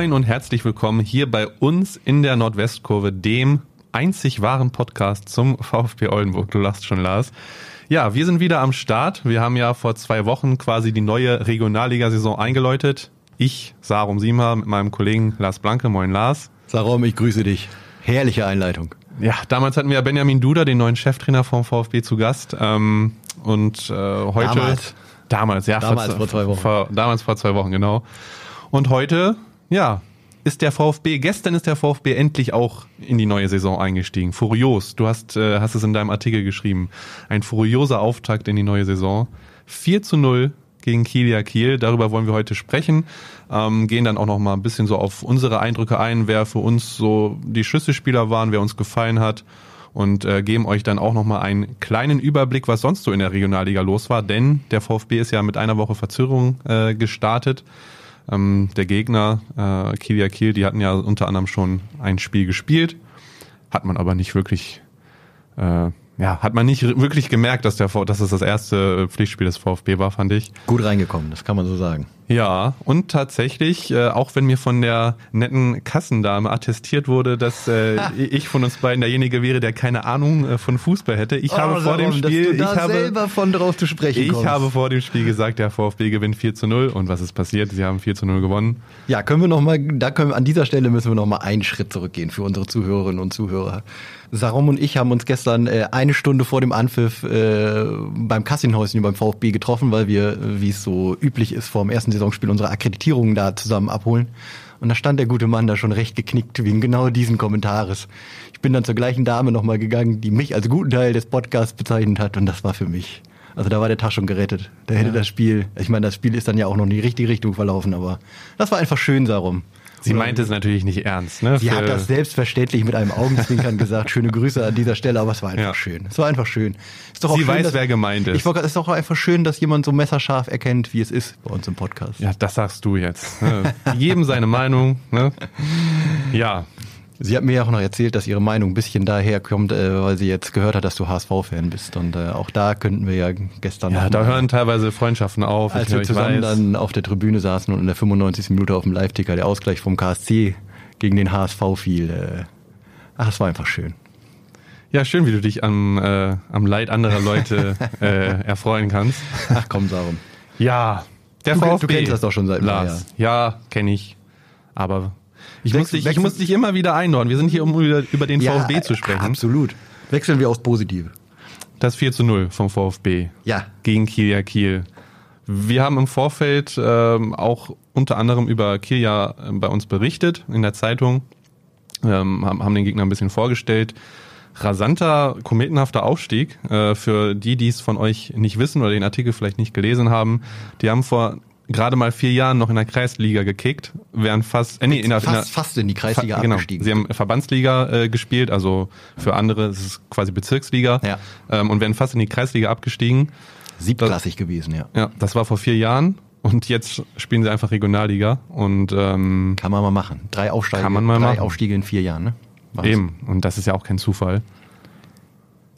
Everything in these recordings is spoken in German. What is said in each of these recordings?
Moin und herzlich willkommen hier bei uns in der Nordwestkurve, dem einzig wahren Podcast zum VfB Oldenburg. Du lachst schon, Lars. Ja, wir sind wieder am Start. Wir haben ja vor zwei Wochen quasi die neue Regionalligasaison eingeläutet. Ich, Sarum Sima, mit meinem Kollegen Lars Blanke. Moin, Lars. Sarum, ich grüße dich. Herrliche Einleitung. Ja, damals hatten wir ja Benjamin Duda, den neuen Cheftrainer vom VfB, zu Gast. Ähm, und äh, heute. Damals. Damals, ja. Damals vor, vor zwei Wochen. Vor, damals vor zwei Wochen, genau. Und heute, ja, ist der VfB, gestern ist der VfB endlich auch in die neue Saison eingestiegen. Furios, du hast, äh, hast es in deinem Artikel geschrieben. Ein furioser Auftakt in die neue Saison. 4 zu 0 gegen Kilia Kiel. Darüber wollen wir heute sprechen. Ähm, gehen dann auch noch mal ein bisschen so auf unsere Eindrücke ein, wer für uns so die Schlüsselspieler waren, wer uns gefallen hat und äh, geben euch dann auch noch mal einen kleinen Überblick, was sonst so in der Regionalliga los war, denn der VfB ist ja mit einer Woche Verzögerung äh, gestartet. Ähm, der Gegner, äh, Kilia Kiel, die hatten ja unter anderem schon ein Spiel gespielt, hat man aber nicht wirklich äh, ja, hat man nicht wirklich gemerkt, dass, der, dass es das erste Pflichtspiel des VfB war, fand ich. Gut reingekommen, das kann man so sagen. Ja, und tatsächlich, äh, auch wenn mir von der netten Kassendame attestiert wurde, dass äh, ich von uns beiden derjenige wäre, der keine Ahnung äh, von Fußball hätte. Ich oh, habe vor dem Spiel, ich habe selber von drauf zu sprechen Ich kommst. habe vor dem Spiel gesagt, der VfB gewinnt 4 zu 0 und was ist passiert? Sie haben 4 zu 0 gewonnen. Ja, können wir noch mal, da können wir, an dieser Stelle müssen wir noch mal einen Schritt zurückgehen für unsere Zuhörerinnen und Zuhörer. Sarum und ich haben uns gestern äh, eine Stunde vor dem Anpfiff äh, beim Kassinhäuschen beim VfB getroffen, weil wir, wie es so üblich ist, vor dem ersten Saisonspiel unsere Akkreditierungen da zusammen abholen. Und da stand der gute Mann da schon recht geknickt wegen genau diesen Kommentares. Ich bin dann zur gleichen Dame nochmal gegangen, die mich als guten Teil des Podcasts bezeichnet hat und das war für mich. Also da war der Tag schon gerettet. Da hätte ja. das Spiel, ich meine, das Spiel ist dann ja auch noch in die richtige Richtung verlaufen, aber das war einfach schön darum. Sie meinte es natürlich nicht ernst. Ne? Sie hat das selbstverständlich mit einem Augenzwinkern gesagt. Schöne Grüße an dieser Stelle, aber es war einfach ja. schön. Es war einfach schön. Ist doch auch Sie schön, weiß, dass, wer gemeint ist. Ich wollte, es ist doch einfach schön, dass jemand so messerscharf erkennt, wie es ist bei uns im Podcast. Ja, das sagst du jetzt. Ne? Jedem seine Meinung. Ne? Ja, Sie hat mir ja auch noch erzählt, dass ihre Meinung ein bisschen daher kommt, äh, weil sie jetzt gehört hat, dass du HSV-Fan bist. Und äh, auch da könnten wir ja gestern. Ja, da hören teilweise Freundschaften auf. Als wir zusammen dann auf der Tribüne saßen und in der 95. Minute auf dem Live-Ticker der Ausgleich vom KSC gegen den HSV fiel. Äh, ach, es war einfach schön. Ja, schön, wie du dich am, äh, am Leid anderer Leute äh, erfreuen kannst. Ach komm, Sarum. Ja, der du, VfB. Du kennst das doch schon seit einem Jahr. Ja, kenne ich. Aber ich, muss dich, ich muss dich immer wieder einordnen. Wir sind hier, um über, über den ja, VfB zu sprechen. Absolut. Wechseln wir aufs Positive. Das 4 zu 0 vom VfB. Ja. Gegen Kiel Kiel. Wir haben im Vorfeld ähm, auch unter anderem über Kiel ja äh, bei uns berichtet in der Zeitung, ähm, haben, haben den Gegner ein bisschen vorgestellt. Rasanter, kometenhafter Aufstieg. Äh, für die, die es von euch nicht wissen oder den Artikel vielleicht nicht gelesen haben, die haben vor gerade mal vier Jahren noch in der Kreisliga gekickt, wären fast, äh, nee, in der, fast, in der, fast in die Kreisliga fa genau. abgestiegen. Sie haben Verbandsliga äh, gespielt, also für andere ist es quasi Bezirksliga ja. ähm, und wären fast in die Kreisliga abgestiegen. Siebklassig das, gewesen, ja. Ja, das war vor vier Jahren und jetzt spielen sie einfach Regionalliga und ähm, kann man mal machen. Drei Aufstiege, kann man mal drei machen. Aufstiege in vier Jahren, ne? War's. Eben und das ist ja auch kein Zufall.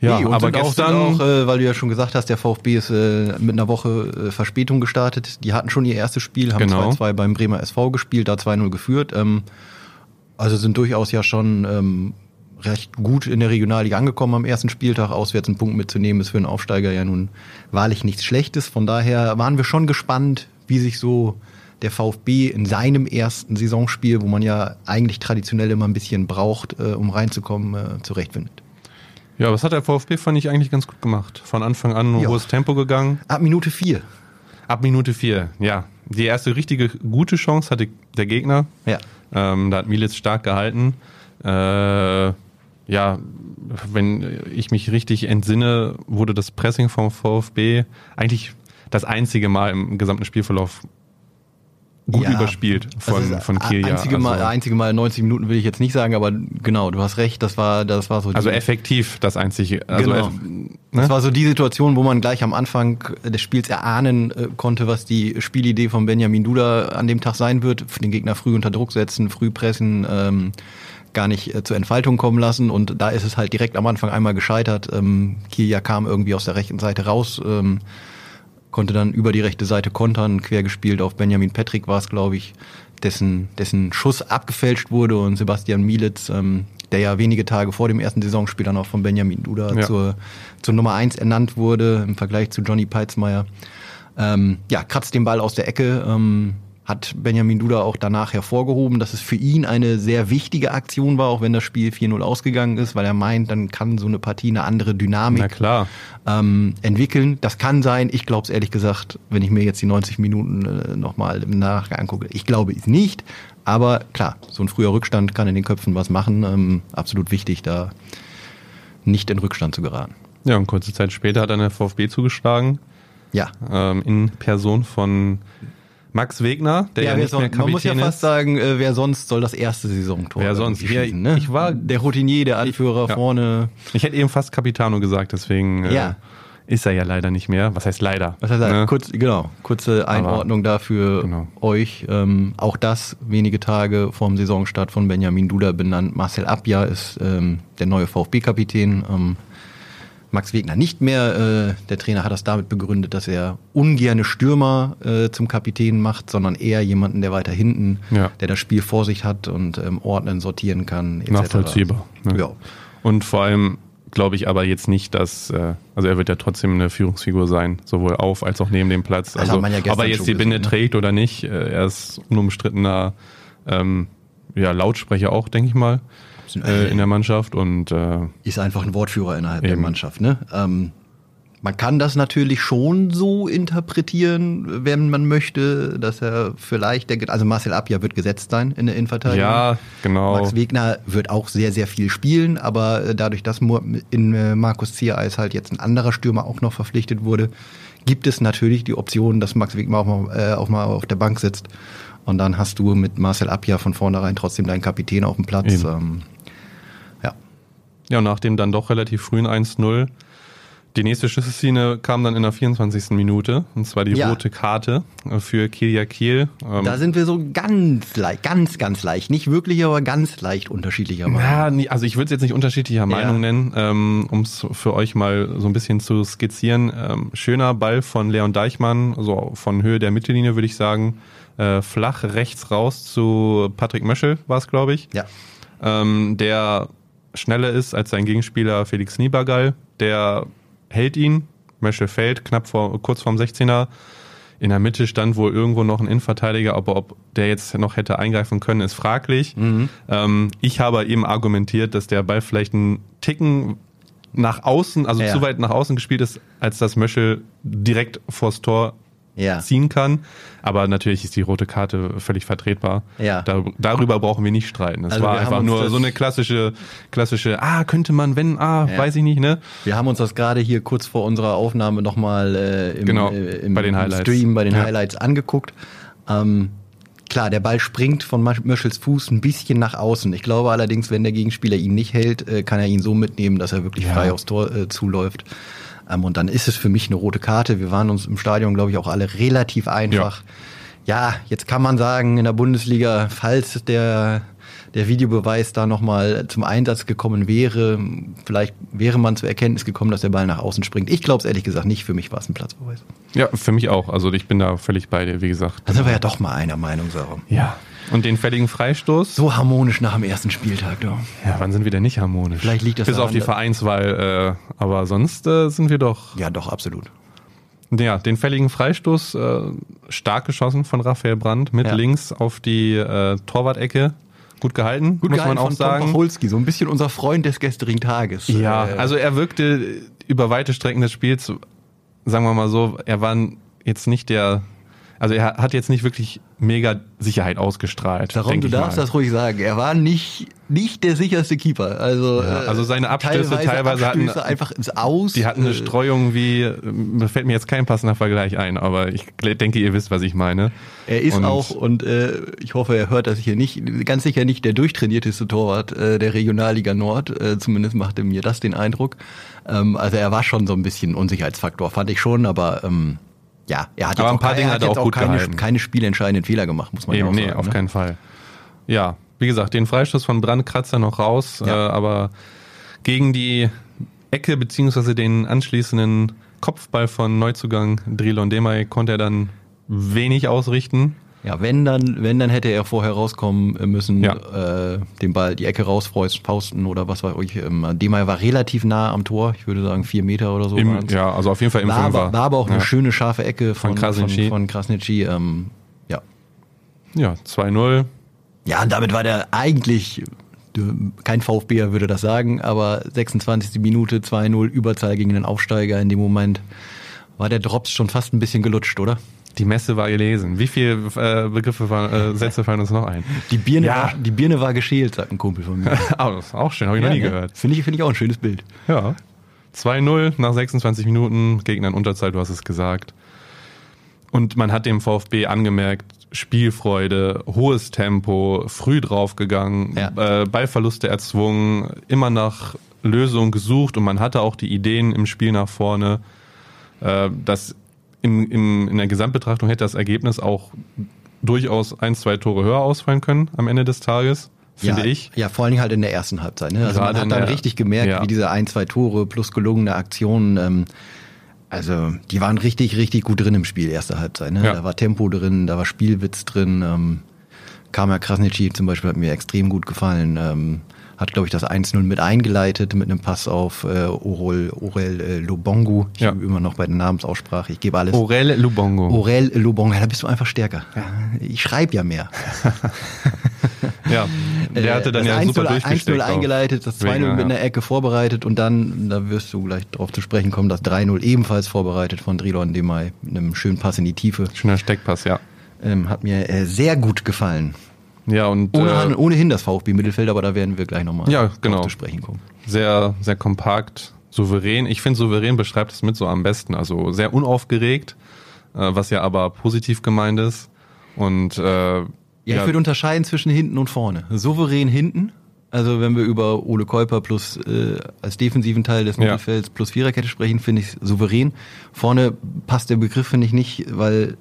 Ja, nee, aber gestern auch, äh, weil du ja schon gesagt hast, der VfB ist äh, mit einer Woche äh, Verspätung gestartet. Die hatten schon ihr erstes Spiel, haben 2-2 genau. beim Bremer SV gespielt, da 2-0 geführt. Ähm, also sind durchaus ja schon ähm, recht gut in der Regionalliga angekommen am ersten Spieltag. Auswärts einen Punkt mitzunehmen ist für einen Aufsteiger ja nun wahrlich nichts Schlechtes. Von daher waren wir schon gespannt, wie sich so der VfB in seinem ersten Saisonspiel, wo man ja eigentlich traditionell immer ein bisschen braucht, äh, um reinzukommen, äh, zurechtfindet. Ja, was hat der VfB, fand ich eigentlich ganz gut gemacht. Von Anfang an ein hohes Tempo gegangen. Ab Minute vier. Ab Minute vier, ja. Die erste richtige gute Chance hatte der Gegner. Ja. Ähm, da hat Militz stark gehalten. Äh, ja, wenn ich mich richtig entsinne, wurde das Pressing vom VfB eigentlich das einzige Mal im gesamten Spielverlauf gut ja, überspielt von, also von Kiel. Einzige, also, Mal, einzige Mal 90 Minuten will ich jetzt nicht sagen, aber genau, du hast recht, das war, das war so. Also effektiv das einzige. Also genau. Ne? Das war so die Situation, wo man gleich am Anfang des Spiels erahnen äh, konnte, was die Spielidee von Benjamin Duda an dem Tag sein wird. Den Gegner früh unter Druck setzen, früh pressen, ähm, gar nicht äh, zur Entfaltung kommen lassen. Und da ist es halt direkt am Anfang einmal gescheitert. Ähm, Kiel kam irgendwie aus der rechten Seite raus. Ähm, konnte dann über die rechte Seite kontern, quer gespielt auf Benjamin Patrick war es, glaube ich, dessen, dessen Schuss abgefälscht wurde und Sebastian Mielitz, ähm, der ja wenige Tage vor dem ersten Saisonspiel dann auch von Benjamin Duda Ja. zur, zur Nummer eins ernannt wurde im Vergleich zu Johnny Peitzmeier. Ähm, ja, kratzt den Ball aus der Ecke, ähm, hat Benjamin Duda auch danach hervorgehoben, dass es für ihn eine sehr wichtige Aktion war, auch wenn das Spiel 4-0 ausgegangen ist, weil er meint, dann kann so eine Partie eine andere Dynamik ähm, entwickeln. Das kann sein. Ich glaube es ehrlich gesagt, wenn ich mir jetzt die 90 Minuten äh, nochmal im Nachgang angucke. Ich glaube es nicht. Aber klar, so ein früher Rückstand kann in den Köpfen was machen. Ähm, absolut wichtig, da nicht in Rückstand zu geraten. Ja, und kurze Zeit später hat dann der VfB zugeschlagen, Ja. ähm, in Person von Max Wegner, der ja, wer nicht son- mehr man muss ja Kapitän fast sagen, äh, wer sonst soll das erste Saisontor Wer sonst? Ja, schießen, ne? ich war- der Routinier, der Anführer ja. vorne. Ich hätte eben fast Capitano gesagt, deswegen äh, Ja. ist er ja leider nicht mehr. Was heißt leider? Was heißt? Ne? Kurz, genau, kurze Einordnung dafür genau. euch. Ähm, auch das wenige Tage vorm Saisonstart von Benjamin Duda benannt. Marcel Abja ist ähm, der neue VfB-Kapitän. Ähm, Max Wegner nicht mehr. Äh, der Trainer hat das damit begründet, dass er ungerne Stürmer äh, zum Kapitän macht, sondern eher jemanden, der weiter hinten, Ja. der das Spiel vor sich hat und ähm, ordnen, sortieren kann. Etc. Nachvollziehbar. Ne? Ja. Und vor allem glaube ich aber jetzt nicht, dass, äh, also er wird ja trotzdem eine Führungsfigur sein, sowohl auf als auch neben dem Platz. Also, man ja ob er jetzt die Binde gesehen, ne? trägt oder nicht, äh, er ist unumstrittener ähm, ja, Lautsprecher auch, denke ich mal, äh, in der Mannschaft. Und äh, ist einfach ein Wortführer innerhalb der Eben. Mannschaft. Ne? Ähm, man kann das natürlich schon so interpretieren, wenn man möchte, dass er vielleicht, der, also Marcel Abja wird gesetzt sein in der Innenverteidigung. ja, genau. Max Wegner wird auch sehr, sehr viel spielen, aber äh, dadurch, dass in äh, Markus Ziereis halt jetzt ein anderer Stürmer auch noch verpflichtet wurde, gibt es natürlich die Option, dass Max Wegner auch mal, äh, auch mal auf der Bank sitzt. Und dann hast du mit Marcel Abja von vornherein trotzdem deinen Kapitän auf dem Platz. Ähm. Ja, und nach dem dann doch relativ frühen 1-0. Die nächste Schlüsselszene kam dann in der 24. Minute, und zwar die Ja. rote Karte äh, für Kilia Kiel. Ähm, Da sind wir so ganz leicht, ganz, ganz leicht. Nicht wirklich, aber ganz leicht unterschiedlicher Meinung. Ja, also ich würde es jetzt nicht unterschiedlicher Meinung nennen, ähm, um es für euch mal so ein bisschen zu skizzieren. Ähm, schöner Ball von Leon Deichmann, so von Höhe der Mittellinie würde ich sagen. Äh, flach rechts raus zu Patrick Möschel war es, glaube ich. Ja. Ähm, der schneller ist als sein Gegenspieler Felix Niebergall. Der hält ihn. Möschel fällt knapp vor, kurz vorm 16er. In der Mitte stand wohl irgendwo noch ein Innenverteidiger, aber ob der jetzt noch hätte eingreifen können, ist fraglich. Ähm, ich habe eben argumentiert, dass der Ball vielleicht einen Ticken nach außen, also Ja. zu weit nach außen gespielt ist, als dass Möschel direkt vors Tor Ja. ziehen kann. Aber natürlich ist die rote Karte völlig vertretbar. Ja. Da, darüber brauchen wir nicht streiten. Es Also war einfach nur so eine klassische, klassische, ah, könnte man, wenn, ah, Ja. weiß ich nicht, ne? Wir haben uns das gerade hier kurz vor unserer Aufnahme nochmal äh, im, Genau, äh, im, bei den Highlights. Stream, bei den Ja. Highlights angeguckt. Ähm, klar, der Ball springt von Möschels Fuß ein bisschen nach außen. Ich glaube allerdings, wenn der Gegenspieler ihn nicht hält, äh, kann er ihn so mitnehmen, dass er wirklich frei aufs Tor äh, zuläuft. Ähm, und dann ist es für mich eine rote Karte. Wir waren uns im Stadion, glaube ich, auch alle relativ einfach. Ja, jetzt kann man sagen, in der Bundesliga, falls der, der Videobeweis da nochmal zum Einsatz gekommen wäre, vielleicht wäre man zur Erkenntnis gekommen, dass der Ball nach außen springt. Ich glaube es ehrlich gesagt nicht. Für mich war es ein Platzverweis. Ja, für mich auch. Also ich bin da völlig bei dir, wie gesagt. Da sind wir ja doch mal einer Meinung, Sarah. Ja. Und den fälligen Freistoß? So harmonisch nach dem ersten Spieltag, du. Ja, wann sind wir denn nicht harmonisch? Vielleicht liegt das Bis daran, auf die Vereinswahl, äh, aber sonst äh, sind wir doch. Ja, doch, absolut. Ja, den fälligen Freistoß äh, stark geschossen von Raphael Brandt mit Ja. links auf die äh, Torwart-Ecke. Gut gehalten, muss man auch von Tom sagen. Pacholski, so ein bisschen unser Freund des gestrigen Tages. Ja, Äh, also er wirkte über weite Strecken des Spiels, sagen wir mal so, er war jetzt nicht der, also er hat jetzt nicht wirklich mega Sicherheit ausgestrahlt. Darum, du ich darfst mal. das ruhig sagen. Er war nicht, nicht der sicherste Keeper. Also, Ja, äh, also seine Abstöße teilweise hatten- Abstöße einfach ins Aus. Die hatten eine Äh, Streuung wie, fällt mir jetzt kein passender Vergleich ein, aber ich denke, ihr wisst, was ich meine. Er ist Und- auch, und äh, ich hoffe, er hört das hier nicht, ganz sicher nicht der durchtrainierteste Torwart äh, der Regionalliga Nord. Äh, zumindest machte mir das den Eindruck. Ähm, also er war schon so ein bisschen Unsicherheitsfaktor, fand ich schon, aber ähm, ja, er hat Aber jetzt ein paar auch, Dinge hat er auch gut keine, gehalten. keine spielentscheidenden Fehler gemacht, muss man ja Eben, auch nee, sagen. auf ne? keinen Fall. Ja, wie gesagt, den Freistoß von Brand kratzt er noch raus, Ja. äh, aber gegen die Ecke beziehungsweise den anschließenden Kopfball von Neuzugang Drilon Demay konnte er dann wenig ausrichten. Ja, wenn dann, wenn dann hätte er vorher rauskommen müssen, Ja. äh, den Ball, die Ecke rausfausten oder was weiß ich. Ähm, Demeyer war relativ nah am Tor, ich würde sagen vier Meter oder so. Im, ja, also auf jeden Fall im war, aber, war aber auch ja. eine schöne scharfe Ecke von, Von Krasniqi. Von, von Krasniqi ähm, ja. Ja, 2-0. ja, und damit war der eigentlich, kein VfBer würde das sagen, aber 26. Minute 2-0 Überzahl gegen den Aufsteiger. In dem Moment war der Drops schon fast ein bisschen gelutscht, oder? Die Messe war gelesen. Wie viele äh, Begriffe, äh, Sätze fallen uns noch ein? Die Birne, Ja. war, die Birne war geschält, sagt ein Kumpel von mir. Ah, das ist auch schön, habe ich noch nie ne? gehört. Finde ich, finde ich auch ein schönes Bild. Ja. 2-0 nach 26 Minuten, Gegner in Unterzahl, du hast es gesagt. Und man hat dem VfB angemerkt, Spielfreude, hohes Tempo, früh draufgegangen, Ja. äh, Ballverluste erzwungen, immer nach Lösungen gesucht und man hatte auch die Ideen im Spiel nach vorne. Äh, das in, in, in der Gesamtbetrachtung hätte das Ergebnis auch durchaus ein, zwei Tore höher ausfallen können am Ende des Tages, finde ja, ich. Ja, vor allen Dingen halt in der ersten Halbzeit. Ne? Also Gerade man hat dann der- richtig gemerkt, ja. wie diese ein, zwei Tore plus gelungene Aktionen, ähm, also die waren richtig, richtig gut drin im Spiel, erste Halbzeit. Ne? Ja. Da war Tempo drin, da war Spielwitz drin. Ähm, Kamer Krasnitschi zum Beispiel hat mir extrem gut gefallen. Ähm, hat, glaube ich, das 1-0 mit eingeleitet mit einem Pass auf äh, Orel, Orel äh, Lobongu. Ich Ja. bin immer noch bei der Namensaussprache. Ich gebe alles. Orel Lubongo. Orel Lobongu, ja, da bist du einfach stärker. Ich schreibe ja mehr. Ja, der hatte dann das ja 1-0 super durchgesteckt. 1-0 auch. eingeleitet, das 2-0 Wegener, mit ja. einer Ecke vorbereitet und dann, da wirst du gleich drauf zu sprechen kommen, das 3-0 ebenfalls vorbereitet von Drilon Demay mit einem schönen Pass in die Tiefe. Schöner Steckpass, ja. Ähm, hat mir äh, sehr gut gefallen. Ja, und Ohne, äh, ohnehin das VfB-Mittelfeld, aber da werden wir gleich nochmal Ja, genau. zu sprechen kommen. sehr, sehr kompakt, souverän. Ich finde, souverän beschreibt es mit so am besten. Also sehr unaufgeregt, äh, was ja aber positiv gemeint ist. Und äh, Ja, ich würde unterscheiden zwischen hinten und vorne. Souverän hinten, also wenn wir über Ole Käuper plus äh, als defensiven Teil des Ja. Mittelfelds plus Viererkette sprechen, finde ich souverän. Vorne passt der Begriff, finde ich nicht, weil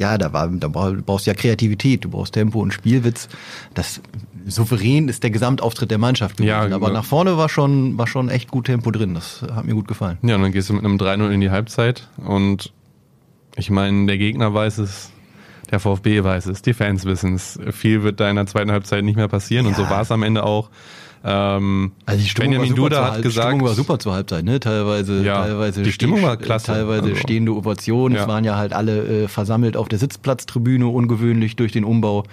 ja, da war, da brauch- du brauchst ja Kreativität, du brauchst Tempo und Spielwitz. Das souverän ist der Gesamtauftritt der Mannschaft gewesen. Ja, aber genau. nach vorne war schon, war schon echt gut Tempo drin. Das hat mir gut gefallen. ja, und dann gehst du mit einem 3-0 in die Halbzeit. Und ich meine, der Gegner weiß es, der VfB weiß es, die Fans wissen es. Viel wird da in der zweiten Halbzeit nicht mehr passieren. Und Ja. so war es am Ende auch. Ähm, Also die Stimmung, Benjamin war super Duda zur hat Halb- gesagt, Stimmung war super zur Halbzeit, ne? Teilweise, Ja, teilweise die Stimmung war klasse. Teilweise Also- stehende Ovationen. Ja. Es waren ja halt alle äh, versammelt auf der Sitzplatztribüne, ungewöhnlich durch den Umbau.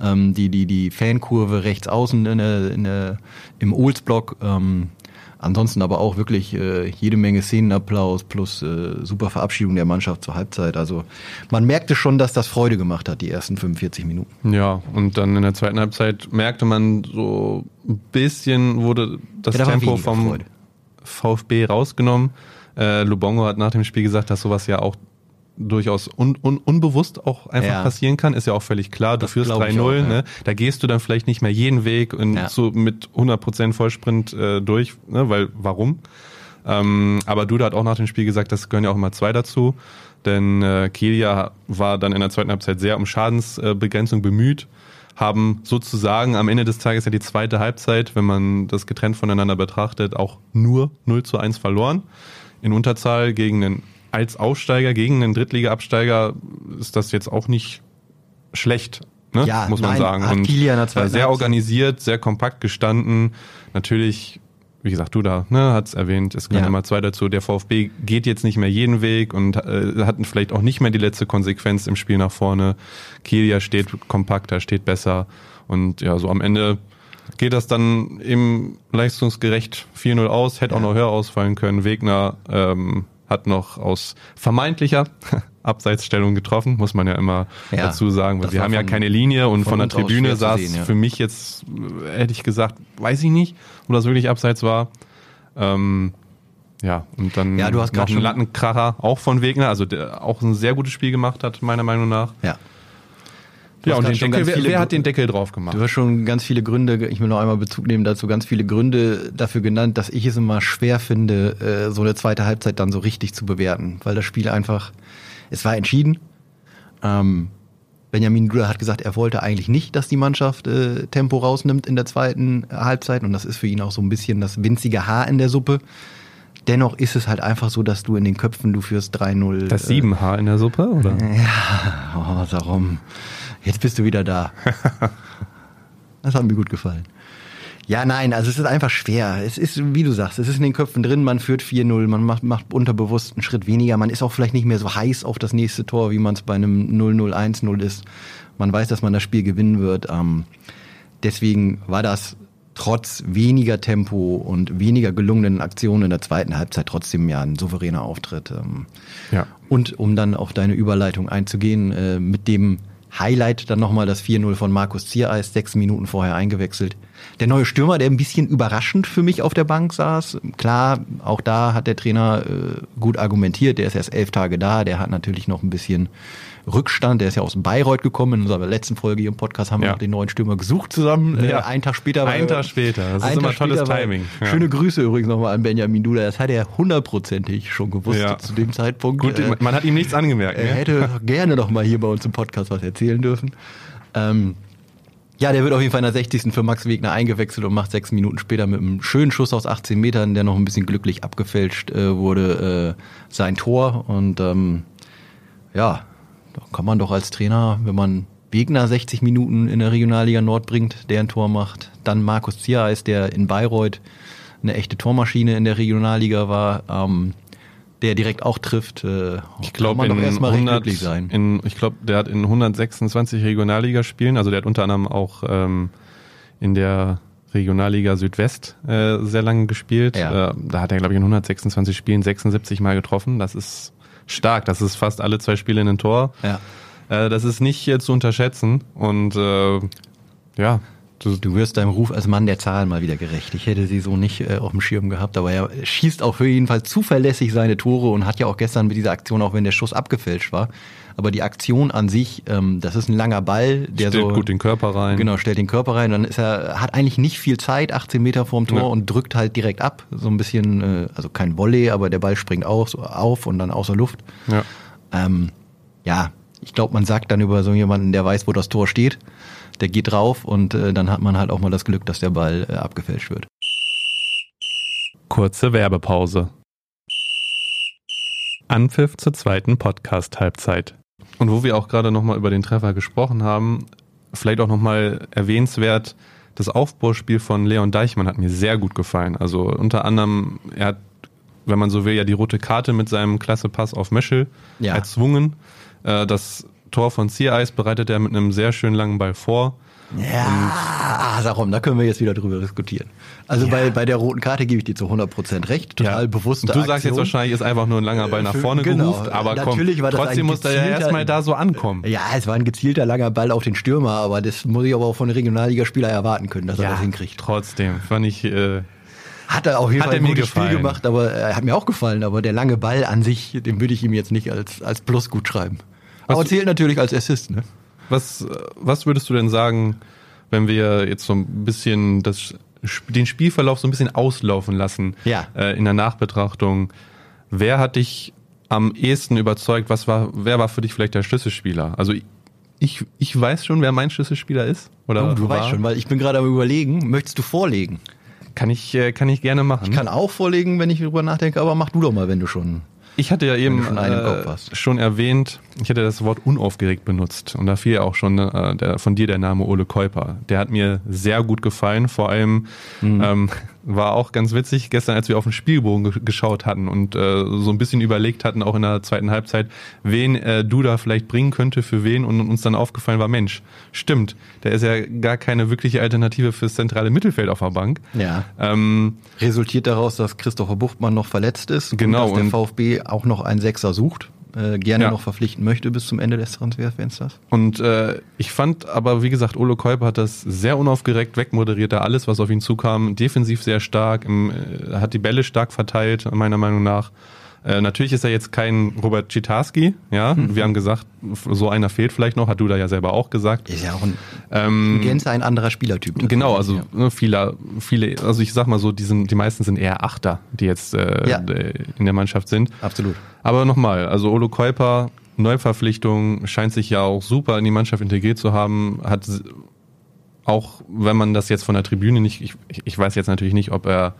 Ähm, die, die, die Fankurve rechts außen in der, in der, im Olsblock. Ähm, ansonsten aber auch wirklich äh, jede Menge Szenenapplaus plus äh, super Verabschiedung der Mannschaft zur Halbzeit. Also man merkte schon, dass das Freude gemacht hat, die ersten 45 Minuten. Ja, und dann in der zweiten Halbzeit merkte man so ein bisschen, wurde das Ja, da Tempo vom Freude. VfB rausgenommen. Äh, Lubongo hat nach dem Spiel gesagt, dass sowas ja auch durchaus un, un, unbewusst auch einfach Ja. passieren kann. Ist ja auch völlig klar. Du Das führst glaub ich 3-0, auch, ja. ne? da gehst du dann vielleicht nicht mehr jeden Weg und Ja. so mit 100% Vollsprint äh, durch, ne? weil warum? Ähm, aber Duda hat auch nach dem Spiel gesagt, das gehören ja auch immer zwei dazu. Denn äh, Kelia war dann in der zweiten Halbzeit sehr um Schadensbegrenzung bemüht, haben sozusagen am Ende des Tages ja die zweite Halbzeit, wenn man das getrennt voneinander betrachtet, auch nur 0 zu 1 verloren. In Unterzahl gegen einen als Aufsteiger, gegen einen Drittliga-Absteiger ist das jetzt auch nicht schlecht, ne? Ja, muss man nein, sagen. hat Und war sehr organisiert, sehr kompakt gestanden. Natürlich, wie gesagt, du da, ne, hat's erwähnt, es gehören Ja. immer zwei dazu. Der VfB geht jetzt nicht mehr jeden Weg und äh, hatten vielleicht auch nicht mehr die letzte Konsequenz im Spiel nach vorne. Kilia steht kompakter, steht besser und ja, so am Ende geht das dann eben leistungsgerecht 4-0 aus, hätte auch noch höher ausfallen können. Wegner ähm, hat noch aus vermeintlicher Abseitsstellung getroffen, muss man ja immer Ja, dazu sagen, weil wir war haben ja keine Linie und von der Tribüne sah sehen, ja. für mich jetzt, äh, hätte ich gesagt, weiß ich nicht, ob das wirklich abseits war. Ähm, ja, und dann Ja, du hast noch einen Lattenkracher, auch von Wegner, also der auch ein sehr gutes Spiel gemacht hat, meiner Meinung nach. Ja. Du Ja, und den Deckel, wer, viele wer hat den Deckel drauf gemacht? Du hast schon ganz viele Gründe, ich will noch einmal Bezug nehmen dazu, ganz viele Gründe dafür genannt, dass ich es immer schwer finde, äh, so eine zweite Halbzeit dann so richtig zu bewerten, weil das Spiel einfach, es war entschieden. Ähm, Benjamin Duda hat gesagt, er wollte eigentlich nicht, dass die Mannschaft äh, Tempo rausnimmt in der zweiten Halbzeit und das ist für ihn auch so ein bisschen das winzige Haar in der Suppe. Dennoch ist es halt einfach so, dass du in den Köpfen, du führst 3-0. Das äh, 7H in der Suppe, oder? ja, oh, darum. Jetzt bist du wieder da. das hat mir gut gefallen. Ja, nein, also es ist einfach schwer. Es ist, wie du sagst, es ist in den Köpfen drin, man führt 4-0, man macht, macht unterbewusst einen Schritt weniger, man ist auch vielleicht nicht mehr so heiß auf das nächste Tor, wie man es bei einem 0-0, 1-0 ist. Man weiß, dass man das Spiel gewinnen wird. Ähm, deswegen war das trotz weniger Tempo und weniger gelungenen Aktionen in der zweiten Halbzeit trotzdem ja ein souveräner Auftritt. Ähm, ja. Und um dann auf deine Überleitung einzugehen, äh, mit dem Highlight dann nochmal das 4-0 von Markus Ziereis, sechs Minuten vorher eingewechselt. Der neue Stürmer, der ein bisschen überraschend für mich auf der Bank saß. Klar, auch da hat der Trainer äh, gut argumentiert. Der ist erst elf Tage da. Der hat natürlich noch ein bisschen Rückstand. Der ist ja aus Bayreuth gekommen. In unserer letzten Folge hier im Podcast haben ja. wir den neuen Stürmer gesucht zusammen. Ja. Äh, einen Tag später. War Einen Tag später. Das ist immer tolles Timing. Ja. Schöne Grüße übrigens nochmal an Benjamin Duda. Das hat er hundertprozentig schon gewusst zu dem Zeitpunkt. Gut, äh, man hat ihm nichts angemerkt. Er ne? hätte gerne noch mal hier bei uns im Podcast was erzählen dürfen. Ähm, ja, der wird auf jeden Fall in der 60. für Max Wegner eingewechselt und macht sechs Minuten später mit einem schönen Schuss aus 18 Metern, der noch ein bisschen glücklich abgefälscht äh, wurde, äh, sein Tor. Und ähm, ja, da kann man doch als Trainer, wenn man Wegner 60 Minuten in der Regionalliga Nord bringt, der ein Tor macht, dann Markus Ziereis, der in Bayreuth eine echte Tormaschine in der Regionalliga war, ähm, der direkt auch trifft, äh, ich glaube in 100, in, ich glaube, der hat in 126 Regionalligaspielen, also der hat unter anderem auch ähm, in der Regionalliga Südwest äh, sehr lange gespielt. Ja. Äh, da hat er glaube ich in 126 Spielen 76 Mal getroffen. Das ist stark. Das ist fast alle zwei Spiele in ein Tor. Ja. Äh, das ist nicht äh, zu unterschätzen und äh, ja, Du, wirst deinem Ruf als Mann der Zahlen mal wieder gerecht. Ich hätte sie so nicht äh, auf dem Schirm gehabt, aber er schießt auch für jeden Fall zuverlässig seine Tore und hat ja auch gestern mit dieser Aktion, auch wenn der Schuss abgefälscht war, aber die Aktion an sich, ähm, das ist ein langer Ball, der stellt so gut den Körper rein. Genau, stellt den Körper rein. Dann ist er hat eigentlich nicht viel Zeit, 18 Meter vorm Tor ja. und drückt halt direkt ab, so ein bisschen, äh, also kein Volley, aber der Ball springt aus, auf und dann außer Luft. Ja, ähm, ja ich glaube, man sagt dann über so jemanden, der weiß, wo das Tor steht der geht drauf und äh, dann hat man halt auch mal das Glück, dass der Ball äh, abgefälscht wird. Kurze Werbepause. Anpfiff zur zweiten Podcast-Halbzeit. Und wo wir auch gerade nochmal über den Treffer gesprochen haben, vielleicht auch nochmal erwähnenswert, das Aufbauspiel von Leon Deichmann hat mir sehr gut gefallen. Also unter anderem, er hat, wenn man so will, ja die rote Karte mit seinem Klassepass auf Meschel ja. erzwungen. Äh, das Tor von Sea Ice bereitet er mit einem sehr schön langen Ball vor. Ja, darum, da können wir jetzt wieder drüber diskutieren. Also ja. bei, bei der roten Karte gebe ich dir zu 100% recht, total ja. bewusst. Du sagst jetzt wahrscheinlich, ist einfach nur ein langer Ball nach äh, vorne genau. geruft, aber Natürlich komm, war das trotzdem muss er ja erstmal da so ankommen. Ja, es war ein gezielter langer Ball auf den Stürmer, aber das muss ich aber auch von Regionalligaspieler erwarten können, dass ja, er das hinkriegt. Trotzdem, fand ich... Äh, hat er jeden Fall ein gutes Spiel gemacht, aber er hat mir auch gefallen, aber der lange Ball an sich, den würde ich ihm jetzt nicht als, als Plus gut schreiben. Was Aber zählt natürlich als Assist, ne? Was, was würdest du denn sagen, wenn wir jetzt so ein bisschen das, den Spielverlauf so ein bisschen auslaufen lassen ja. äh, in der Nachbetrachtung? Wer hat dich am ehesten überzeugt? Was war, wer war für dich vielleicht der Schlüsselspieler? Also ich, ich weiß schon, wer mein Schlüsselspieler ist. Oder oh, du war. weißt schon, weil ich bin gerade am überlegen, möchtest du vorlegen? Kann ich, äh, kann ich gerne machen. Ich kann auch vorlegen, wenn ich darüber nachdenke, aber mach du doch mal, wenn du schon. Ich hatte ja eben schon, äh, schon, erwähnt, ich hatte das Wort unaufgeregt benutzt und da fiel auch schon äh, der, von dir der Name Ole Käuper. Der hat mir sehr gut gefallen, vor allem mhm. ähm, war auch ganz witzig gestern, als wir auf den Spielbogen geschaut hatten und äh, so ein bisschen überlegt hatten, auch in der zweiten Halbzeit, wen äh, Duda vielleicht bringen könnte, für wen und uns dann aufgefallen war, Mensch, stimmt, der ist ja gar keine wirkliche Alternative fürs zentrale Mittelfeld auf der Bank. Ja. Ähm, Resultiert daraus, dass Christopher Buchtmann noch verletzt ist genau, und dass der VfB auch noch einen Sechser sucht äh, gerne ja. noch verpflichten möchte bis zum Ende des Transferfensters. Und äh, ich fand aber, wie gesagt, Olo Käuper hat das sehr unaufgeregt wegmoderiert, da alles, was auf ihn zukam, defensiv sehr stark, im, äh, hat die Bälle stark verteilt, meiner Meinung nach. Äh, natürlich ist er jetzt kein Robert Chitarski, ja. Mhm. Wir haben gesagt, so einer fehlt vielleicht noch, hat du da ja selber auch gesagt. Ist ja auch ein, ähm, Gänse ein anderer Spielertyp. Genau, also ja. ne, viele, viele, also ich sag mal so, die, sind, die meisten sind eher Achter, die jetzt äh, ja. in der Mannschaft sind. Absolut. Aber nochmal, also Olo Käuper, Neuverpflichtung, scheint sich ja auch super in die Mannschaft integriert zu haben, hat auch wenn man das jetzt von der Tribüne nicht, ich, ich weiß jetzt natürlich nicht, ob er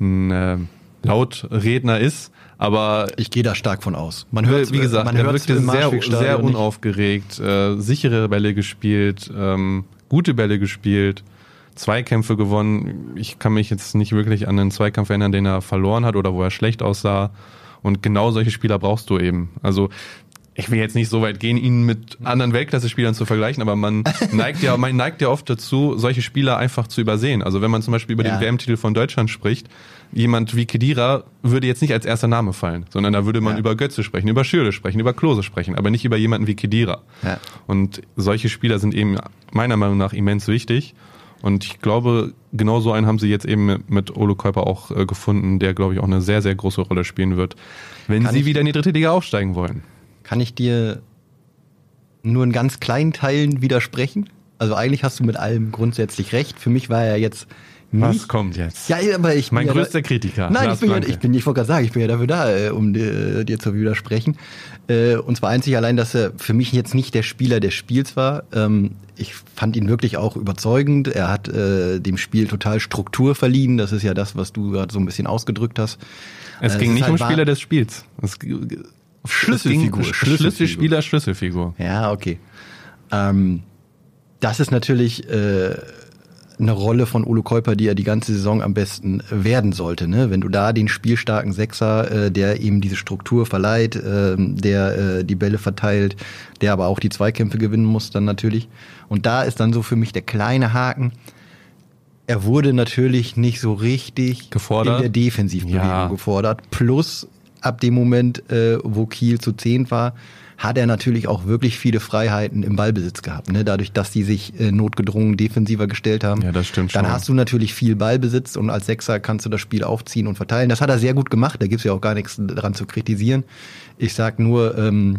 ein äh, Lautredner ist, aber ich gehe da stark von aus. Man hört, wie gesagt, man er hört wirkte sehr, sehr unaufgeregt, äh, sichere Bälle gespielt, ähm, gute Bälle gespielt, Zweikämpfe gewonnen. Ich kann mich jetzt nicht wirklich an einen Zweikampf erinnern, den er verloren hat oder wo er schlecht aussah. Und genau solche Spieler brauchst du eben. Also ich will jetzt nicht so weit gehen, ihn mit anderen Weltklasse-Spielern zu vergleichen, aber man neigt ja, man neigt ja oft dazu, solche Spieler einfach zu übersehen. Also wenn man zum Beispiel über ja. den WM-Titel von Deutschland spricht, jemand wie Kedira würde jetzt nicht als erster Name fallen, sondern da würde man ja. über Götze sprechen, über Schürle sprechen, über Klose sprechen, aber nicht über jemanden wie Kedira. Ja. Und solche Spieler sind eben meiner Meinung nach immens wichtig. Und ich glaube, genau so einen haben sie jetzt eben mit Olo Kuiper auch äh, gefunden, der, glaube ich, auch eine sehr, sehr große Rolle spielen wird, wenn Kann sie wieder in die dritte Liga aufsteigen wollen kann ich dir nur in ganz kleinen Teilen widersprechen. Also eigentlich hast du mit allem grundsätzlich recht. Für mich war er jetzt nicht, Was kommt jetzt? Ja, aber ich mein größter da, Kritiker. Nein, ich bin, ja, ich bin, ich wollte gerade sagen, ich bin ja dafür da, äh, um dir, dir zu widersprechen. Äh, und zwar einzig allein, dass er für mich jetzt nicht der Spieler des Spiels war. Ähm, ich fand ihn wirklich auch überzeugend. Er hat äh, dem Spiel total Struktur verliehen. Das ist ja das, was du gerade so ein bisschen ausgedrückt hast. Es ging nicht halt um Spieler des Spiels. Es Schlüsselfigur. Schlüsselspieler, Schlüsselfigur. Ja, okay. Ähm, das ist natürlich äh, eine Rolle von Olo Käuper, die er die ganze Saison am besten werden sollte. Ne? Wenn du da den spielstarken Sechser, äh, der ihm diese Struktur verleiht, äh, der äh, die Bälle verteilt, der aber auch die Zweikämpfe gewinnen muss, dann natürlich. Und da ist dann so für mich der kleine Haken. Er wurde natürlich nicht so richtig gefordert. in der Defensivbewegung ja. gefordert. Plus ab dem Moment, äh, wo Kiel zu zehn war, hat er natürlich auch wirklich viele Freiheiten im Ballbesitz gehabt. Ne? Dadurch, dass die sich äh, notgedrungen defensiver gestellt haben. Ja, das stimmt dann schon. hast du natürlich viel Ballbesitz und als Sechser kannst du das Spiel aufziehen und verteilen. Das hat er sehr gut gemacht, da gibt's ja auch gar nichts dran zu kritisieren. Ich sag nur, ähm,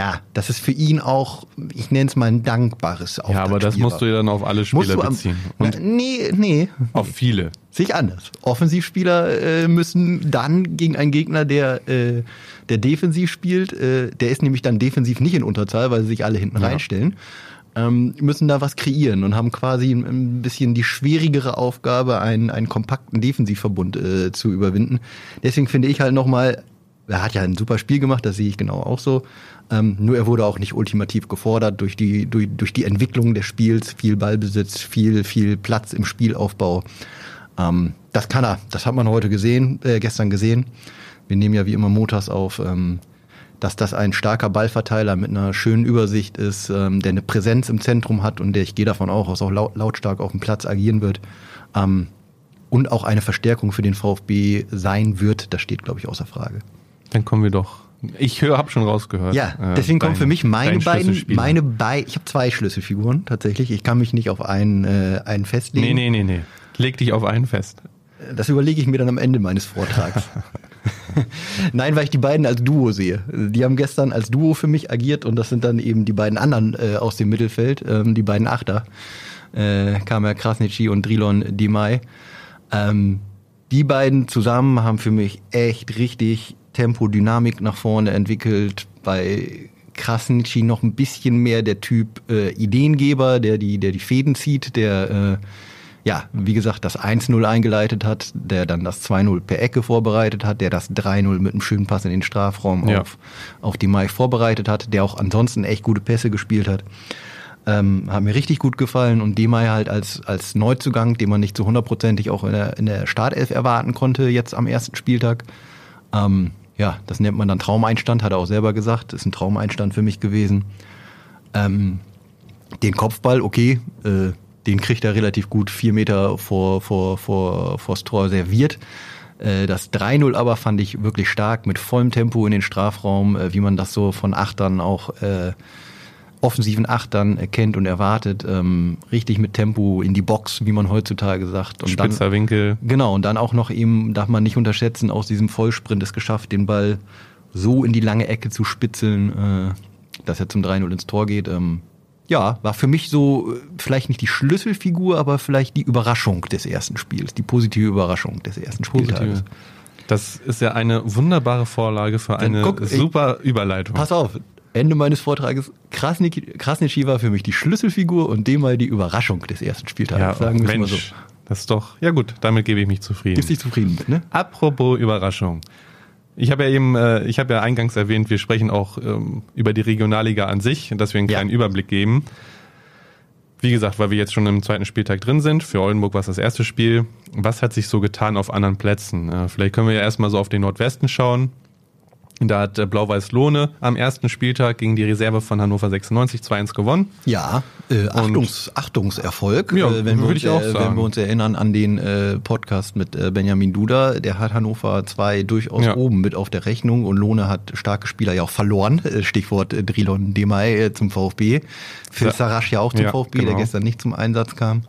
ja, das ist für ihn auch, ich nenne es mal ein dankbares Auftaktspiel. Ja, aber das musst du ja dann auf alle Spieler am, beziehen. Und na, nee, nee. Auf viele. Sich anders. Offensivspieler äh, müssen dann gegen einen Gegner, der, äh, der defensiv spielt, äh, der ist nämlich dann defensiv nicht in Unterzahl, weil sie sich alle hinten ja. reinstellen, ähm, müssen da was kreieren und haben quasi ein bisschen die schwierigere Aufgabe, einen, einen kompakten Defensivverbund äh, zu überwinden. Deswegen finde ich halt nochmal, er hat ja ein super Spiel gemacht, das sehe ich genau auch so. Ähm, nur er wurde auch nicht ultimativ gefordert durch die, durch, durch die Entwicklung des Spiels, viel Ballbesitz, viel, viel Platz im Spielaufbau. Ähm, das kann er, das hat man heute gesehen, äh, gestern gesehen. Wir nehmen ja wie immer montags auf, ähm, dass das ein starker Ballverteiler mit einer schönen Übersicht ist, ähm, der eine Präsenz im Zentrum hat und der, ich gehe davon auch aus, auch laut, lautstark auf dem Platz agieren wird. Ähm, und auch eine Verstärkung für den VfB sein wird, das steht, glaube ich, außer Frage. Dann kommen wir doch ich höre, habe schon rausgehört. Ja, äh, deswegen äh, kommen für mich meine beiden, meine bei, ich habe zwei Schlüsselfiguren tatsächlich. Ich kann mich nicht auf einen, äh, einen festlegen. Nee, nee, nee, nee. Leg dich auf einen fest. Das überlege ich mir dann am Ende meines Vortrags. Nein, weil ich die beiden als Duo sehe. Die haben gestern als Duo für mich agiert und das sind dann eben die beiden anderen äh, aus dem Mittelfeld, ähm, die beiden Achter. Äh, Kamer Krasnitschi und Drilon Dimay. Ähm, die beiden zusammen haben für mich echt richtig Tempo, Dynamik nach vorne entwickelt. Bei Krasnitschi noch ein bisschen mehr der Typ äh, Ideengeber, der die, der die Fäden zieht, der äh, ja, wie gesagt, das 1-0 eingeleitet hat, der dann das 2-0 per Ecke vorbereitet hat, der das 3-0 mit einem schönen Pass in den Strafraum ja. auf, auf die Mai vorbereitet hat, der auch ansonsten echt gute Pässe gespielt hat. Ähm, hat mir richtig gut gefallen und Demay halt als, als Neuzugang, den man nicht zu hundertprozentig auch in der, in der Startelf erwarten konnte, jetzt am ersten Spieltag. Ähm, ja, das nennt man dann Traumeinstand, hat er auch selber gesagt, ist ein Traumeinstand für mich gewesen. Ähm, den Kopfball, okay, äh, den kriegt er relativ gut vier Meter vor, vor, vor, vors Tor serviert. Äh, das 3-0 aber fand ich wirklich stark, mit vollem Tempo in den Strafraum, äh, wie man das so von Achtern auch äh, offensiven Achtern erkennt und erwartet, ähm, richtig mit Tempo in die Box, wie man heutzutage sagt. Und Spitzer dann, Winkel. Genau, und dann auch noch eben, darf man nicht unterschätzen, aus diesem Vollsprint es geschafft, den Ball so in die lange Ecke zu spitzeln, äh, dass er zum 3-0 ins Tor geht. Ähm, ja, war für mich so äh, vielleicht nicht die Schlüsselfigur, aber vielleicht die Überraschung des ersten Spiels, die positive Überraschung des ersten Spieltages. Das ist ja eine wunderbare Vorlage für eine guck, super ich, Überleitung. Pass auf, Ende meines Vortrages, Krasnitschi war für mich die Schlüsselfigur und dem mal die Überraschung des ersten Spieltages. Ja, sagen wir mal so. Das ist doch, ja gut, damit gebe ich mich zufrieden. Gibst dich zufrieden ne? Apropos Überraschung. Ich habe ja eben, äh, ich habe ja eingangs erwähnt, wir sprechen auch ähm, über die Regionalliga an sich, dass wir einen Ja. kleinen Überblick geben. Wie gesagt, weil wir jetzt schon im zweiten Spieltag drin sind, für Oldenburg war es das erste Spiel. Was hat sich so getan auf anderen Plätzen? Äh, vielleicht können wir ja erstmal so auf den Nordwesten schauen. Da hat äh, Blau-Weiß Lohne am ersten Spieltag gegen die Reserve von Hannover 96 2-1 gewonnen. Ja, äh, Achtungs, Achtungserfolg. Ja, äh, wenn, wir würde uns, ich auch äh, sagen. wenn wir uns erinnern an den äh, Podcast mit äh, Benjamin Duda, der hat Hannover 2 durchaus Ja. oben mit auf der Rechnung und Lohne hat starke Spieler ja auch verloren. Äh, Stichwort äh, Drilon Demay zum VfB. Phil Ja. Sarasch ja auch zum Ja, VfB, genau. der gestern nicht zum Einsatz kam.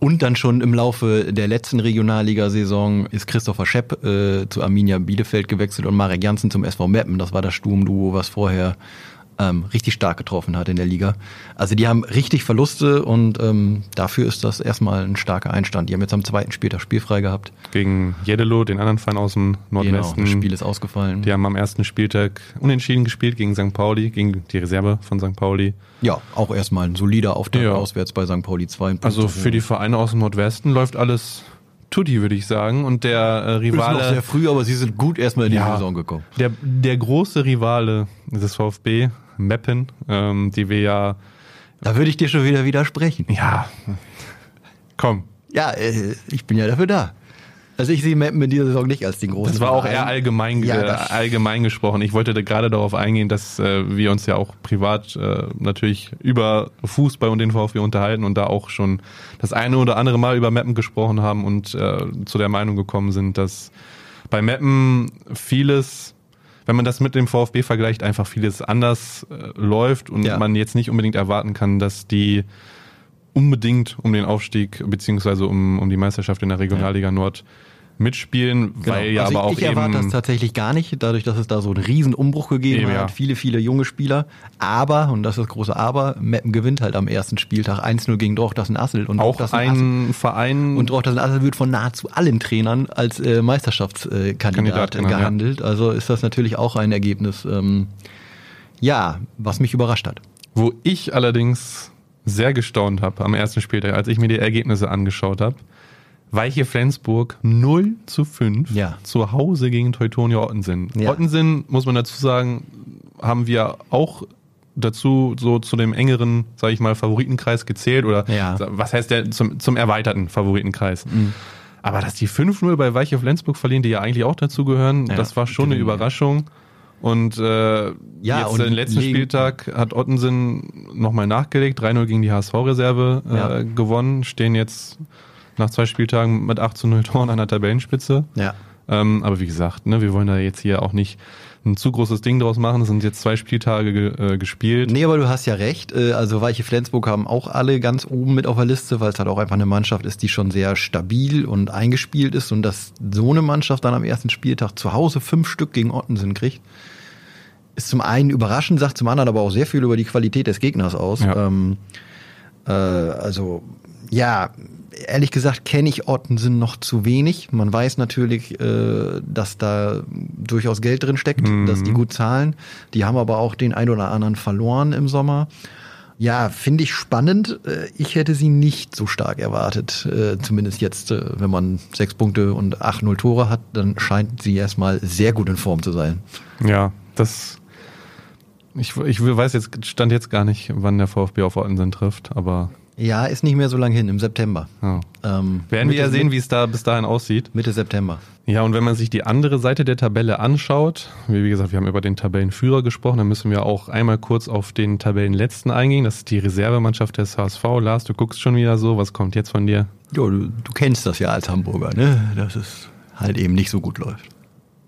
Und dann schon im Laufe der letzten Regionalligasaison ist Christopher Schepp äh, zu Arminia Bielefeld gewechselt und Marek Janssen zum SV Meppen. Das war das Sturmduo, was vorher ähm, richtig stark getroffen hat in der Liga. Also die haben richtig Verluste und ähm, dafür ist das erstmal ein starker Einstand. Die haben jetzt am zweiten Spieltag spielfrei gehabt. Gegen Jeddelo, den anderen Verein aus dem Genau, Nordwesten. das Spiel ist ausgefallen. Die haben am ersten Spieltag unentschieden gespielt gegen St. Pauli, gegen die Reserve von St. Pauli. Ja, auch erstmal ein solider Auftrag Ja. auswärts bei St. Pauli 2. Also für die Vereine aus dem Nordwesten läuft alles tutti, würde ich sagen. Und der äh, ist noch sehr Rivale, früh, aber sie sind gut erstmal in die Ja. Saison gekommen. der, der große Rivale des VfB, Meppen, ähm, die wir ja, Da würde ich dir schon wieder widersprechen. ja, komm, Ja, äh, ich bin ja dafür da. Also ich sehe Meppen in dieser Saison nicht als den großen Das war auch eher allgemein, Ja, äh, allgemein gesprochen. Ich wollte da gerade darauf eingehen, dass äh, wir uns ja auch privat äh, natürlich über Fußball und den VfB unterhalten und da auch schon das eine oder andere Mal über Meppen gesprochen haben und äh, zu der Meinung gekommen sind, dass bei Meppen vieles, wenn man das mit dem VfB vergleicht, einfach vieles anders äh, läuft und Ja. man jetzt nicht unbedingt erwarten kann, dass die unbedingt um den Aufstieg beziehungsweise um, um die Meisterschaft in der Regionalliga Nord mitspielen, weil ja also aber auch ich, erwarte das tatsächlich gar nicht, dadurch, dass es da so einen riesen Umbruch gegeben Eben, hat, ja. viele, viele junge Spieler. Aber, und das ist das große Aber, Meppen gewinnt halt am ersten Spieltag 1-0 gegen Drochtersen Assel. Und auch Drochtersen Assel, ein Verein und Drochtersen Assel wird von nahezu allen Trainern als äh, Meisterschaftskandidat Kandidat genannt, ja. gehandelt. Also ist das natürlich auch ein Ergebnis, ähm, ja, was mich überrascht hat. Wo ich allerdings sehr gestaunt habe am ersten Spieltag, als ich mir die Ergebnisse angeschaut habe, Weiche Flensburg 0 zu 5 Ja. zu Hause gegen Teutonia Ottensen. Ja. Ottensen, muss man dazu sagen, haben wir auch dazu so zu dem engeren, sage ich mal, Favoritenkreis gezählt oder Ja. was heißt der zum, zum erweiterten Favoritenkreis. Aber dass die 5-0 bei Weiche Flensburg verlieren, die ja eigentlich auch dazu gehören, Ja, das war schon eine. Überraschung. Und äh, Ja, jetzt und den letzten Spieltag hat Ottensen nochmal nachgelegt, 3-0 gegen die HSV-Reserve äh, gewonnen, stehen jetzt nach zwei Spieltagen mit 8 zu 0 Toren an der Tabellenspitze. Ja. Ähm, aber wie gesagt, ne, wir wollen da jetzt hier auch nicht ein zu großes Ding draus machen. Es sind jetzt zwei Spieltage ge äh, gespielt. Nee, aber du hast ja recht. Äh, Also Weiche Flensburg haben auch alle ganz oben mit auf der Liste, weil es halt auch einfach eine Mannschaft ist, die schon sehr stabil und eingespielt ist. Und dass so eine Mannschaft dann am ersten Spieltag zu Hause fünf Stück gegen Ottensen kriegt, ist zum einen überraschend, sagt zum anderen aber auch sehr viel über die Qualität des Gegners aus. Ja. Ähm, äh, also ja, ehrlich gesagt kenne ich Ottensen noch zu wenig. Man weiß natürlich, äh, dass da durchaus Geld drin steckt, Mhm. dass die gut zahlen. Die haben aber auch den ein oder anderen verloren im Sommer. Ja, finde ich spannend. Äh, Ich hätte sie nicht so stark erwartet. Äh, Zumindest jetzt, äh, wenn man sechs Punkte und acht null Tore hat, dann scheint sie erstmal sehr gut in Form zu sein. Ja, das. Ich, ich weiß jetzt, stand jetzt gar nicht, wann der VfB auf Ottensen trifft, aber Ja, ist nicht mehr so lange hin, im September. ja. Ähm, werden wir ja sehen, wie es da bis dahin aussieht. Mitte September. Ja, und wenn man sich die andere Seite der Tabelle anschaut, wie wie gesagt, wir haben über den Tabellenführer gesprochen, dann müssen wir auch einmal kurz auf den Tabellenletzten eingehen. Das ist die Reservemannschaft des HSV. Lars, du guckst schon wieder so, was kommt jetzt von dir? Ja, du, du kennst das ja als Hamburger, ne? Dass es halt eben nicht so gut läuft.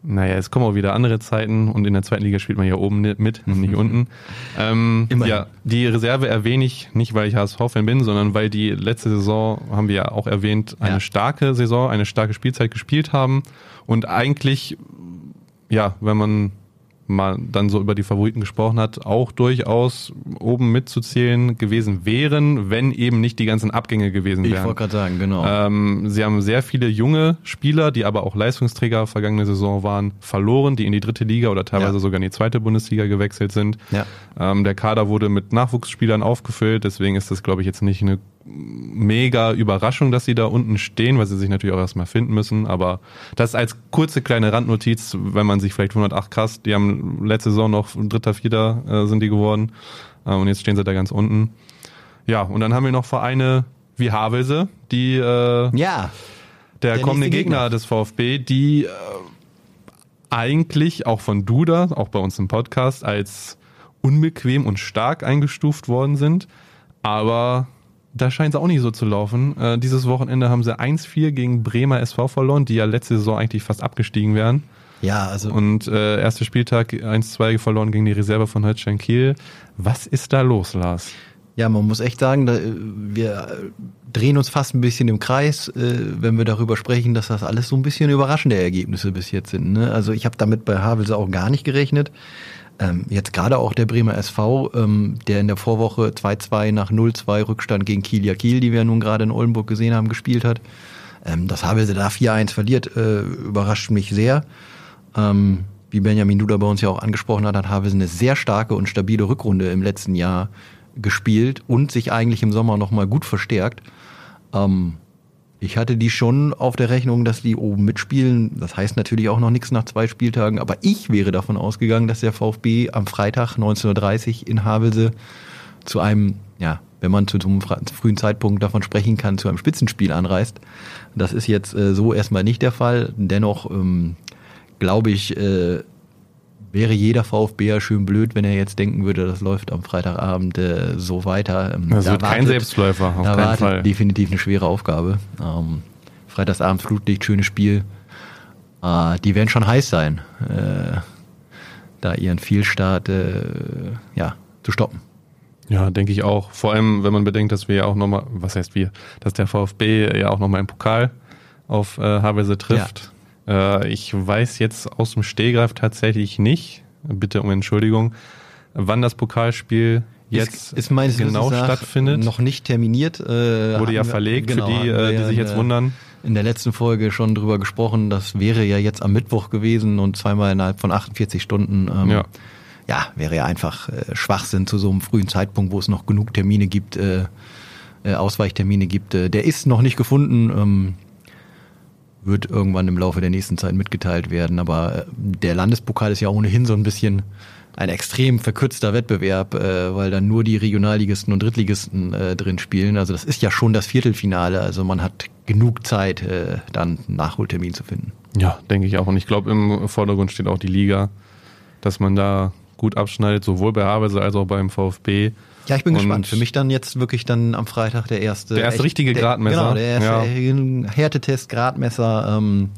Naja, es kommen auch wieder andere Zeiten und in der zweiten Liga spielt man ja oben mit, nicht unten. Ähm, Immerhin. ja, die Reserve erwähne ich nicht, weil ich HSV-Fan bin, sondern weil die letzte Saison, haben wir ja auch erwähnt, eine Ja. starke Saison, eine starke Spielzeit gespielt haben und eigentlich, ja, wenn man mal dann so über die Favoriten gesprochen hat, auch durchaus oben mitzuzählen gewesen wären, wenn eben nicht die ganzen Abgänge gewesen Ich wären. wollte gerade sagen, genau. Ähm, sie haben sehr viele junge Spieler, die aber auch Leistungsträger vergangene Saison waren, verloren, die in die dritte Liga oder teilweise Ja. sogar in die zweite Bundesliga gewechselt sind. Ja. Ähm, der Kader wurde mit Nachwuchsspielern aufgefüllt, deswegen ist das, glaube ich, jetzt nicht eine mega Überraschung, dass sie da unten stehen, weil sie sich natürlich auch erstmal finden müssen. Aber das als kurze kleine Randnotiz, wenn man sich vielleicht 108 krass, die haben letzte Saison noch dritter, vierter äh, sind die geworden äh, und jetzt stehen sie da ganz unten. Ja, und dann haben wir noch Vereine wie Havelse, die äh, Ja, der, Der kommende Gegner. Gegner. des VfB, die äh, eigentlich auch von Duda, auch bei uns im Podcast, als unbequem und stark eingestuft worden sind. Aber da scheint es auch nicht so zu laufen. Äh, dieses Wochenende haben sie 1-4 gegen Bremer SV verloren, die ja letzte Saison eigentlich fast abgestiegen wären. ja, also Und äh, erster Spieltag 1-2 verloren gegen die Reserve von Holstein Kiel. Was ist da los, Lars? Ja, man muss echt sagen, äh, wir äh, drehen uns fast ein bisschen im Kreis, äh, wenn wir darüber sprechen, dass das alles so ein bisschen überraschende Ergebnisse bis jetzt sind. Ne? Also ich habe damit bei Havelse auch gar nicht gerechnet. Ähm, jetzt gerade auch der Bremer SV, ähm, der in der Vorwoche 2-2 nach 0-2 Rückstand gegen Kiel Kiel, die wir nun gerade in Oldenburg gesehen haben, gespielt hat. Ähm, dass Havelse da 4-1 verliert, überrascht mich sehr. Wie Benjamin Duda bei uns ja auch angesprochen hat, hat Havelse eine sehr starke und stabile Rückrunde im letzten Jahr gespielt und sich eigentlich im Sommer nochmal gut verstärkt. Ähm, ich hatte die schon auf der Rechnung, dass die oben mitspielen. Das heißt natürlich auch noch nichts nach zwei Spieltagen, aber ich wäre davon ausgegangen, dass der VfB am Freitag 19.30 Uhr in Havelse zu einem, ja, wenn man zu einem frühen Zeitpunkt davon sprechen kann, zu einem Spitzenspiel anreist. Das ist jetzt äh, so erstmal nicht der Fall. Dennoch ähm, glaube ich, äh, wäre jeder VfBer schön blöd, wenn er jetzt denken würde, das läuft am Freitagabend äh, so weiter. Ähm, Das da wird kein wartet- Selbstläufer, auf da keinen Fall. definitiv eine schwere Aufgabe. Ähm, Freitagsabends Flutlicht, schönes Spiel. Äh, die werden schon heiß sein, äh, da ihren Fehlstart äh, ja, zu stoppen. Ja, denke ich auch. Vor allem, wenn man bedenkt, dass wir ja auch nochmal, was heißt wir, dass der VfB ja auch nochmal im Pokal auf äh, Havelse trifft. Äh, ich weiß jetzt aus dem Stehgreif tatsächlich nicht, bitte um Entschuldigung, wann das Pokalspiel jetzt ist, ist genau stattfindet. Noch nicht terminiert. Äh, Wurde ja wir- verlegt, genau, für die, äh, die ja sich jetzt der- wundern. In der letzten Folge schon drüber gesprochen, das wäre ja jetzt am Mittwoch gewesen und zweimal innerhalb von 48 Stunden. Ähm, Ja. ja, wäre ja einfach äh, Schwachsinn zu so einem frühen Zeitpunkt, wo es noch genug Termine gibt, äh, äh, Ausweichtermine gibt. Der ist noch nicht gefunden, ähm, wird irgendwann im Laufe der nächsten Zeit mitgeteilt werden. Aber äh, der Landespokal ist ja ohnehin so ein bisschen ein extrem verkürzter Wettbewerb, äh, weil dann nur die Regionalligisten und Drittligisten äh, drin spielen. Also das ist ja schon das Viertelfinale. Also man hat genug Zeit, äh, dann einen Nachholtermin zu finden. Ja, denke ich auch. Und ich glaube, im Vordergrund steht auch die Liga, dass man da gut abschneidet, sowohl bei Havelse als auch beim VfB. Ja, ich bin Und gespannt. Für mich dann jetzt wirklich dann am Freitag der erste. Der erste richtige der, Gradmesser. Genau, der erste Härtetest, Gradmesser. Ähm,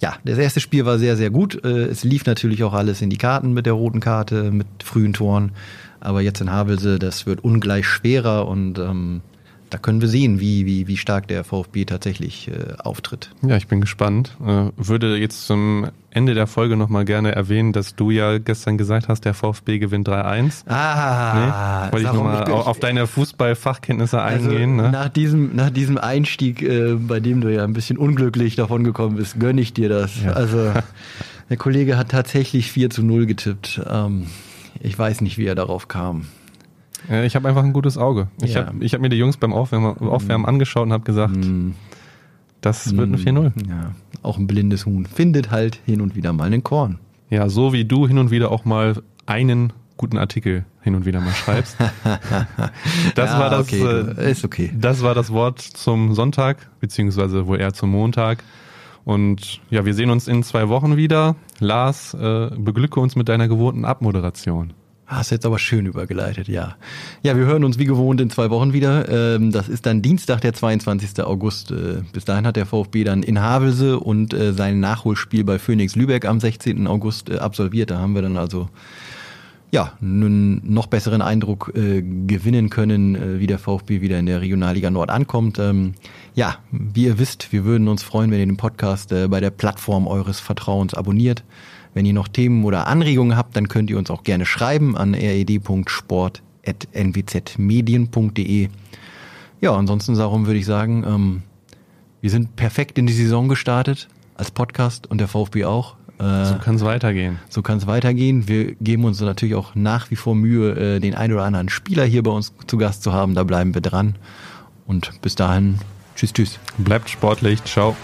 ja, das erste Spiel war sehr, sehr gut. Äh, es lief natürlich auch alles in die Karten mit der roten Karte, mit frühen Toren. Aber jetzt in Havelse, das wird ungleich schwerer und ähm, da können wir sehen, wie, wie, wie stark der VfB tatsächlich äh, auftritt. Ja, ich bin gespannt. Äh, würde jetzt zum Ende der Folge nochmal gerne erwähnen, dass du ja gestern gesagt hast, der VfB gewinnt 3-1. Ah, Nee? Wollte ich nochmal auf deine Fußballfachkenntnisse Also, eingehen. Ne? nach, diesem, nach diesem Einstieg, äh, bei dem du ja ein bisschen unglücklich davon gekommen bist, gönne ich dir das. Ja. Also der Kollege hat tatsächlich 4 zu 0 getippt. Ähm, ich weiß nicht, wie er darauf kam. Äh, Ich habe einfach ein gutes Auge. Ich Ja. habe hab mir die Jungs beim Aufwärmen, Aufwärmen angeschaut und habe gesagt, Hm, das wird eine 4-0. ja, auch ein blindes Huhn findet halt hin und wieder mal einen Korn. Ja, so wie du hin und wieder auch mal einen guten Artikel hin und wieder mal schreibst. Das Ja, war das, okay, äh, ist okay. das war das Wort zum Sonntag, beziehungsweise wohl eher zum Montag. Und ja, wir sehen uns in zwei Wochen wieder. Lars, äh, beglücke uns mit deiner gewohnten Abmoderation. Hast jetzt aber schön übergeleitet, ja. Ja, wir hören uns wie gewohnt in zwei Wochen wieder. Ähm, Das ist dann Dienstag, der 22. August. Äh, Bis dahin hat der VfB dann in Havelse und äh, sein Nachholspiel bei Phoenix Lübeck am 16. August äh, absolviert. Da haben wir dann also ja, einen noch besseren Eindruck äh, gewinnen können, äh, wie der VfB wieder in der Regionalliga Nord ankommt. Ähm, ja, wie ihr wisst, wir würden uns freuen, wenn ihr den Podcast äh, bei der Plattform eures Vertrauens abonniert. Wenn ihr noch Themen oder Anregungen habt, dann könnt ihr uns auch gerne schreiben an red.sport.nwzmedien.de. Ja, ansonsten darum würde ich sagen, ähm, wir sind perfekt in die Saison gestartet als Podcast und der VfB auch. Äh, So kann es weitergehen. so kann es weitergehen. Wir geben uns natürlich auch nach wie vor Mühe, äh, den ein oder anderen Spieler hier bei uns zu Gast zu haben. Da bleiben wir dran. Und bis dahin, tschüss, tschüss. Bleibt sportlich. Ciao.